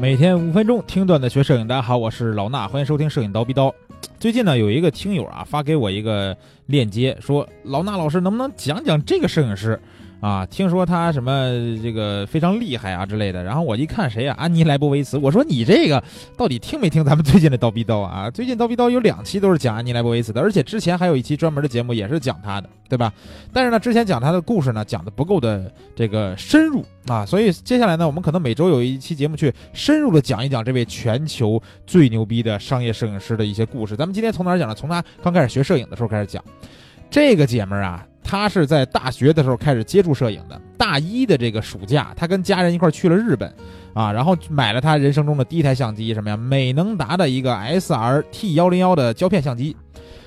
每天五分钟听段子学摄影，大家好，我是老衲，欢迎收听摄影刀逼刀。最近呢，有一个听友啊发给我一个链接，说老衲老师能不能讲讲这个摄影师？啊，听说他什么这个非常厉害啊之类的，然后我一看谁呀，安妮莱博维茨，我说你这个到底听没听咱们最近的刀逼刀啊？最近刀逼刀有两期都是讲安妮莱博维茨的，而且之前还有一期专门的节目也是讲他的，对吧？但是呢，之前讲他的故事呢讲的不够的这个深入啊，所以接下来呢，我们可能每周有一期节目去深入的讲一讲这位全球最牛逼的商业摄影师的一些故事。咱们今天从哪儿讲呢？从他刚开始学摄影的时候开始讲。这个姐们儿啊。他是在大学的时候开始接触摄影的。大一的这个暑假，他跟家人一块去了日本，啊，然后买了他人生中的第一台相机，什么呀？美能达的一个 S R T 幺零幺的胶片相机。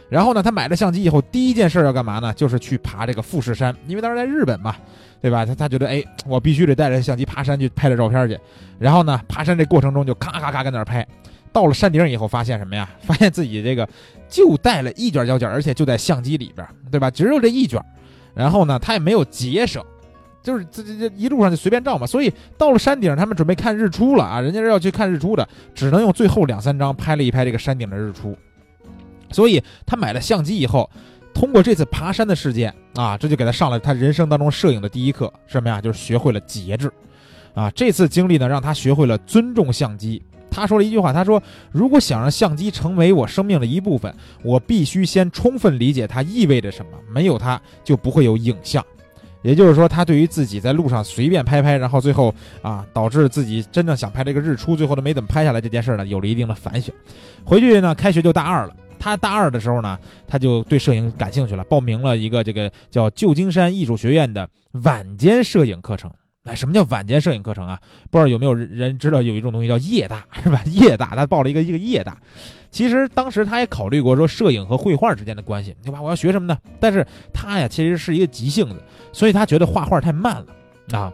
然后呢，他买了相机以后，第一件事要干嘛呢？就是去爬这个富士山，因为当时在日本嘛，对吧？他他觉得，哎，我必须得带着相机爬山去拍点照片去。然后呢，爬山这过程中就咔咔咔跟那儿拍。到了山顶以后，发现什么呀？发现自己这个就带了一卷胶卷，而且就在相机里边，对吧？只有这一卷，然后呢，他也没有节省，就是这这这一路上就随便照嘛。所以到了山顶，他们准备看日出了啊，人家是要去看日出的，只能用最后两三张拍了一拍这个山顶的日出。所以他买了相机以后，通过这次爬山的事件啊，这就给他上了他人生当中摄影的第一课，什么呀？就是学会了节制，啊，这次经历呢，让他学会了尊重相机。他说了一句话，他说：“如果想让相机成为我生命的一部分，我必须先充分理解它意味着什么。没有它，就不会有影像。也就是说，他对于自己在路上随便拍拍，然后最后啊，导致自己真正想拍这个日出，最后都没怎么拍下来这件事呢，有了一定的反省。回去呢，开学就大二了。他大二的时候呢，他就对摄影感兴趣了，报名了一个这个叫旧金山艺术学院的晚间摄影课程。”哎，什么叫晚间摄影课程啊？不知道有没有人知道有一种东西叫夜大，是吧？夜大，他报了一个一个夜大。其实当时他也考虑过说摄影和绘画之间的关系，对吧？我要学什么呢？但是他呀，其实是一个急性子，所以他觉得画画太慢了啊。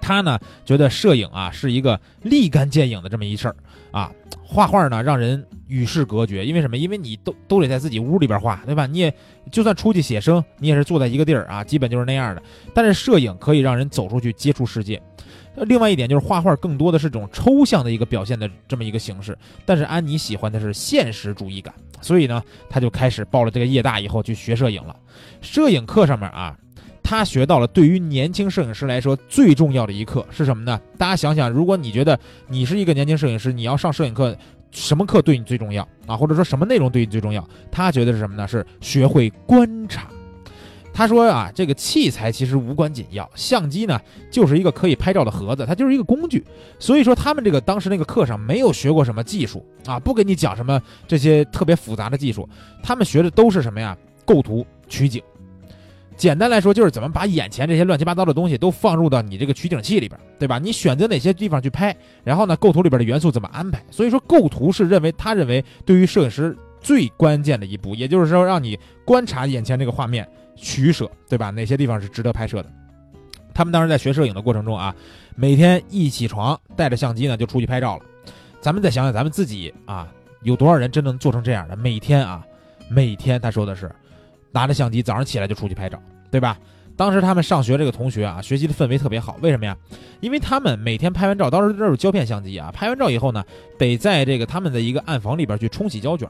他呢觉得摄影啊是一个立竿见影的这么一事儿啊，画画呢让人与世隔绝，因为什么？因为你都都得在自己屋里边画，对吧？你也就算出去写生，你也是坐在一个地儿啊，基本就是那样的。但是摄影可以让人走出去接触世界。另外一点就是画画更多的是种抽象的一个表现的这么一个形式，但是安妮喜欢的是现实主义感，所以呢，他就开始报了这个夜大以后去学摄影了。摄影课上面啊。他学到了对于年轻摄影师来说最重要的一课是什么呢？大家想想，如果你觉得你是一个年轻摄影师，你要上摄影课，什么课对你最重要啊？或者说什么内容对你最重要？他觉得是什么呢？是学会观察。他说啊，这个器材其实无关紧要，相机呢就是一个可以拍照的盒子，它就是一个工具。所以说他们这个当时那个课上没有学过什么技术啊，不给你讲什么这些特别复杂的技术，他们学的都是什么呀？构图、取景。简单来说，就是怎么把眼前这些乱七八糟的东西都放入到你这个取景器里边，对吧？你选择哪些地方去拍，然后呢，构图里边的元素怎么安排？所以说，构图是认为他认为对于摄影师最关键的一步，也就是说，让你观察眼前这个画面，取舍，对吧？哪些地方是值得拍摄的？他们当时在学摄影的过程中啊，每天一起床带着相机呢就出去拍照了。咱们再想想，咱们自己啊，有多少人真能做成这样的？每天啊，每天他说的是。拿着相机，早上起来就出去拍照，对吧？当时他们上学这个同学啊，学习的氛围特别好。为什么呀？因为他们每天拍完照，当时这是胶片相机啊，拍完照以后呢，得在这个他们的一个暗房里边去冲洗胶卷。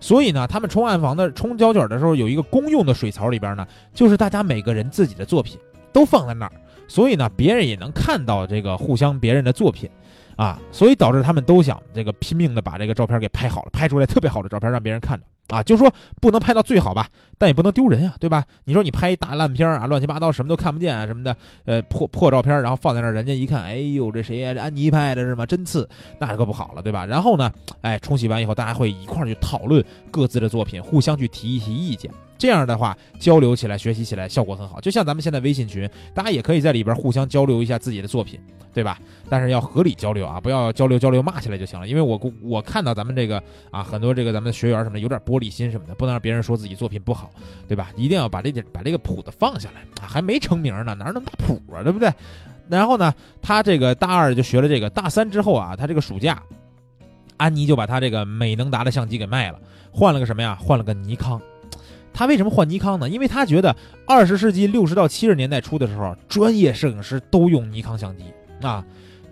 所以呢，他们冲暗房的冲胶卷的时候，有一个公用的水槽里边呢，就是大家每个人自己的作品都放在那儿，所以呢，别人也能看到这个互相别人的作品，啊，所以导致他们都想这个拼命的把这个照片给拍好了，拍出来特别好的照片让别人看到。啊，就是说不能拍到最好吧，但也不能丢人呀，对吧？你说你拍一大烂片啊，乱七八糟，什么都看不见啊，什么的，呃，破破照片，然后放在那儿，人家一看，哎呦，这谁呀？这安妮拍的是吗？真次，那可不好了，对吧？然后呢，哎，冲洗完以后，大家会一块儿去讨论各自的作品，互相去提一提意见。这样的话，交流起来、学习起来效果很好。就像咱们现在微信群，大家也可以在里边互相交流一下自己的作品，对吧？但是要合理交流啊，不要交流交流骂起来就行了。因为我我看到咱们这个啊，很多这个咱们学员什么有点玻璃心什么的，不能让别人说自己作品不好，对吧？一定要把这点把这个谱子放下来啊，还没成名呢，哪那么大谱啊，对不对？然后呢，他这个大二就学了这个，大三之后啊，他这个暑假，安妮就把他这个美能达的相机给卖了，换了个什么呀？换了个尼康。他为什么换尼康呢？因为他觉得二十世纪六十到七十年代初的时候，专业摄影师都用尼康相机啊。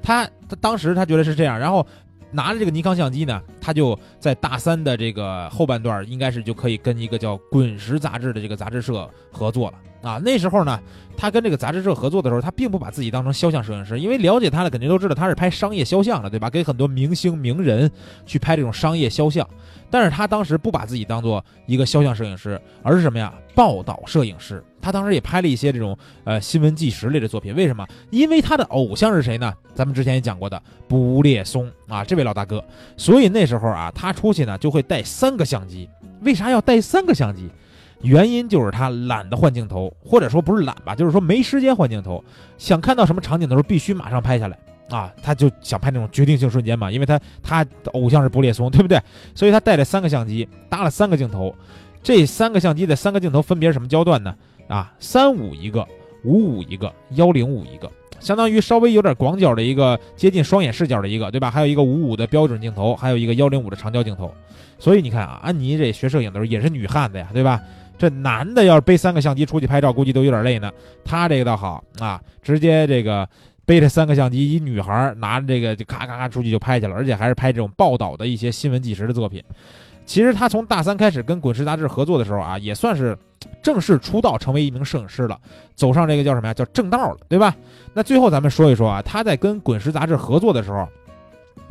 他他当时他觉得是这样，然后拿着这个尼康相机呢，他就在大三的这个后半段，应该是就可以跟一个叫《滚石》杂志的这个杂志社合作了。啊，那时候呢，他跟这个杂志社合作的时候，他并不把自己当成肖像摄影师，因为了解他的肯定都知道他是拍商业肖像的，对吧？给很多明星名人去拍这种商业肖像，但是他当时不把自己当做一个肖像摄影师，而是什么呀？报道摄影师。他当时也拍了一些这种呃新闻纪实类的作品。为什么？因为他的偶像是谁呢？咱们之前也讲过的布列松啊，这位老大哥。所以那时候啊，他出去呢就会带三个相机。为啥要带三个相机？原因就是他懒得换镜头，或者说不是懒吧，就是说没时间换镜头。想看到什么场景的时候，必须马上拍下来啊！他就想拍那种决定性瞬间嘛，因为他他偶像是布列松，对不对？所以他带了三个相机，搭了三个镜头。这三个相机的三个镜头分别是什么焦段呢？啊，三五一个，五五一个，幺零五一个，相当于稍微有点广角的一个接近双眼视角的一个，对吧？还有一个五五的标准镜头，还有一个幺零五的长焦镜头。所以你看啊，安妮这学摄影的时候也是女汉子呀，对吧？这男的要是背三个相机出去拍照，估计都有点累呢。他这个倒好啊，直接这个背着三个相机，一女孩拿着这个就咔咔咔出去就拍去了，而且还是拍这种报道的一些新闻纪实的作品。其实他从大三开始跟《滚石》杂志合作的时候啊，也算是正式出道，成为一名摄影师了，走上这个叫什么呀？叫正道了，对吧？那最后咱们说一说啊，他在跟《滚石》杂志合作的时候。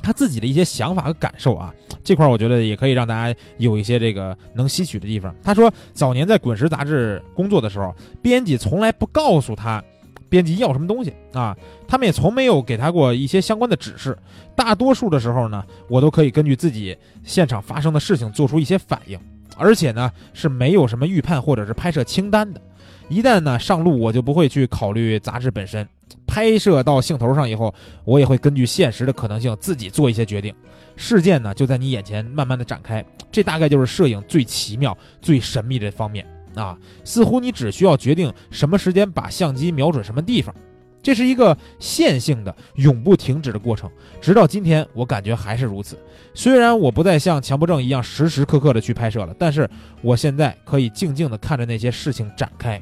他自己的一些想法和感受啊，这块我觉得也可以让大家有一些这个能吸取的地方。他说，早年在《滚石》杂志工作的时候，编辑从来不告诉他编辑要什么东西啊，他们也从没有给他过一些相关的指示。大多数的时候呢，我都可以根据自己现场发生的事情做出一些反应，而且呢是没有什么预判或者是拍摄清单的。一旦呢上路，我就不会去考虑杂志本身。拍摄到兴头上以后，我也会根据现实的可能性自己做一些决定。事件呢就在你眼前慢慢的展开，这大概就是摄影最奇妙、最神秘的方面啊！似乎你只需要决定什么时间把相机瞄准什么地方，这是一个线性的、永不停止的过程。直到今天，我感觉还是如此。虽然我不再像强迫症一样时时刻刻的去拍摄了，但是我现在可以静静的看着那些事情展开，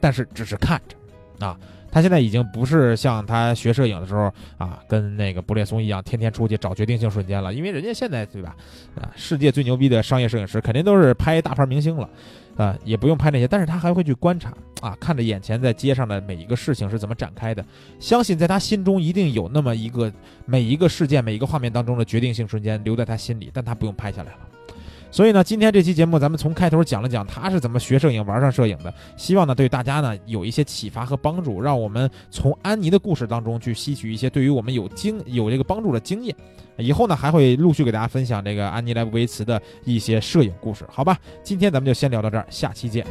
但是只是看着，啊。他现在已经不是像他学摄影的时候啊，跟那个布列松一样，天天出去找决定性瞬间了。因为人家现在对吧，啊，世界最牛逼的商业摄影师肯定都是拍大牌明星了，啊，也不用拍那些，但是他还会去观察啊，看着眼前在街上的每一个事情是怎么展开的。相信在他心中一定有那么一个每一个事件、每一个画面当中的决定性瞬间留在他心里，但他不用拍下来了。所以呢，今天这期节目咱们从开头讲了讲他是怎么学摄影、玩上摄影的，希望呢对大家呢有一些启发和帮助，让我们从安妮的故事当中去吸取一些对于我们有经有这个帮助的经验。以后呢还会陆续给大家分享这个安妮莱布维茨的一些摄影故事，好吧？今天咱们就先聊到这儿，下期见。